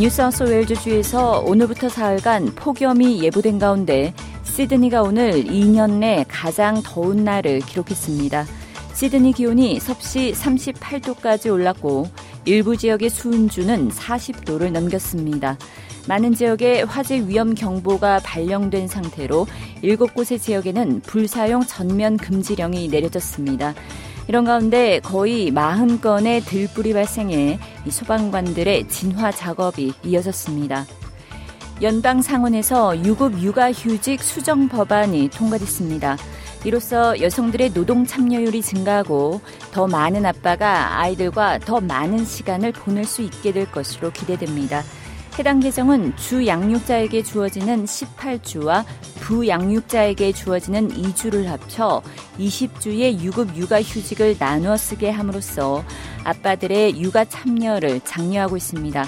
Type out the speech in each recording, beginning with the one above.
뉴사우스웨일즈주에서 오늘부터 사흘간 폭염이 예보된 가운데 시드니가 오늘 2년 내 가장 더운 날을 기록했습니다. 시드니 기온이 섭씨 38도까지 올랐고 일부 지역의 수은주는 40도를 넘겼습니다. 많은 지역에 화재 위험 경보가 발령된 상태로 7곳의 지역에는 불사용 전면 금지령이 내려졌습니다. 이런 가운데 거의 40건의 들불이 발생해 소방관들의 진화 작업이 이어졌습니다. 연방 상원에서 유급 육아휴직 수정 법안이 통과됐습니다. 이로써 여성들의 노동 참여율이 증가하고 더 많은 아빠가 아이들과 더 많은 시간을 보낼 수 있게 될 것으로 기대됩니다. 해당 개정은 주 양육자에게 주어지는 18주와 부 양육자에게 주어지는 2주를 합쳐 20주의 유급 육아 휴직을 나누어 쓰게 함으로써 아빠들의 육아 참여를 장려하고 있습니다.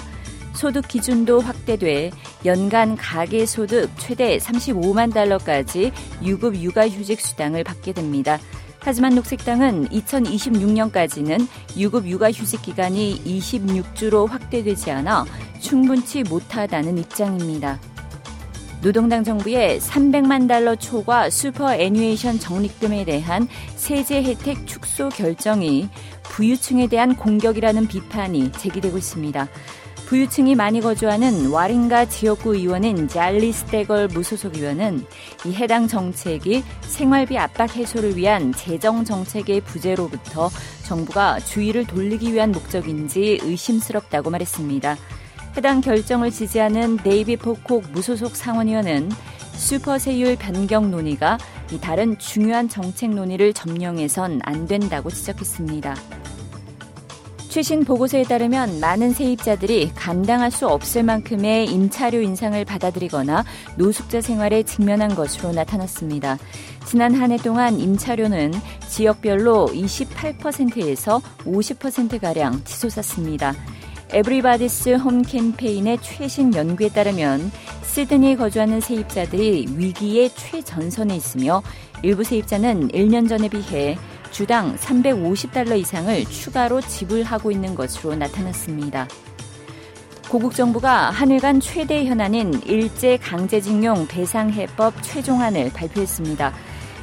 소득 기준도 확대돼 연간 가계 소득 최대 35만 달러까지 유급 육아 휴직 수당을 받게 됩니다. 하지만 녹색당은 2026년까지는 유급 육아휴직 기간이 26주로 확대되지 않아 충분치 못하다는 입장입니다. 노동당 정부의 300만 달러 초과 superannuation 적립금에 대한 세제 혜택 축소 결정이 부유층에 대한 공격이라는 비판이 제기되고 있습니다. 부유층이 많이 거주하는 와링가 지역구 의원인 잘리 스테걸 무소속 의원은 이 해당 정책이 생활비 압박 해소를 위한 재정 정책의 부재로부터 정부가 주의를 돌리기 위한 목적인지 의심스럽다고 말했습니다. 해당 결정을 지지하는 데이비드 포콕 무소속 상원의원은 슈퍼 세율 변경 논의가 다른 중요한 정책 논의를 점령해선 안 된다고 지적했습니다. 최신 보고서에 따르면 많은 세입자들이 감당할 수 없을 만큼의 임차료 인상을 받아들이거나 노숙자 생활에 직면한 것으로 나타났습니다. 지난 한 해 동안 임차료는 지역별로 28%에서 50%가량 치솟았습니다. Everybody's Home 캠페인의 최신 연구에 따르면 시드니에 거주하는 세입자들이 위기의 최전선에 있으며 일부 세입자는 1년 전에 비해 주당 350달러 이상을 추가로 지불하고 있는 것으로 나타났습니다. 고국 정부가 한일 간 최대 현안인 일제 강제징용 배상해법 최종안을 발표했습니다.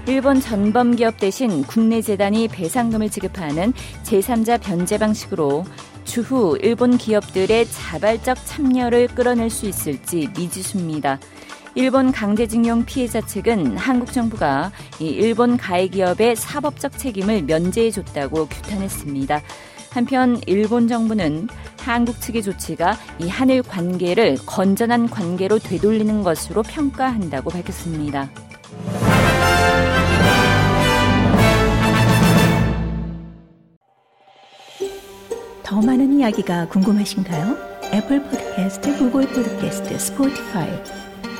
일본 전범 기업 대신 국내 재단이 배상금을 지급하는 제3자 변제 방식으로 추후 일본 기업들의 자발적 참여를 끌어낼 수 있을지 미지수입니다. 일본 강제징용 피해자 측은 한국 정부가 이 일본 가해 기업의 사법적 책임을 면제해 줬다고 규탄했습니다. 한편 일본 정부는 한국 측의 조치가 이 한일 관계를 건전한 관계로 되돌리는 것으로 평가한다고 밝혔습니다. 더 많은 이야기가 궁금하신가요? 애플 포드캐스트, 구글 포드캐스트, 스포티파이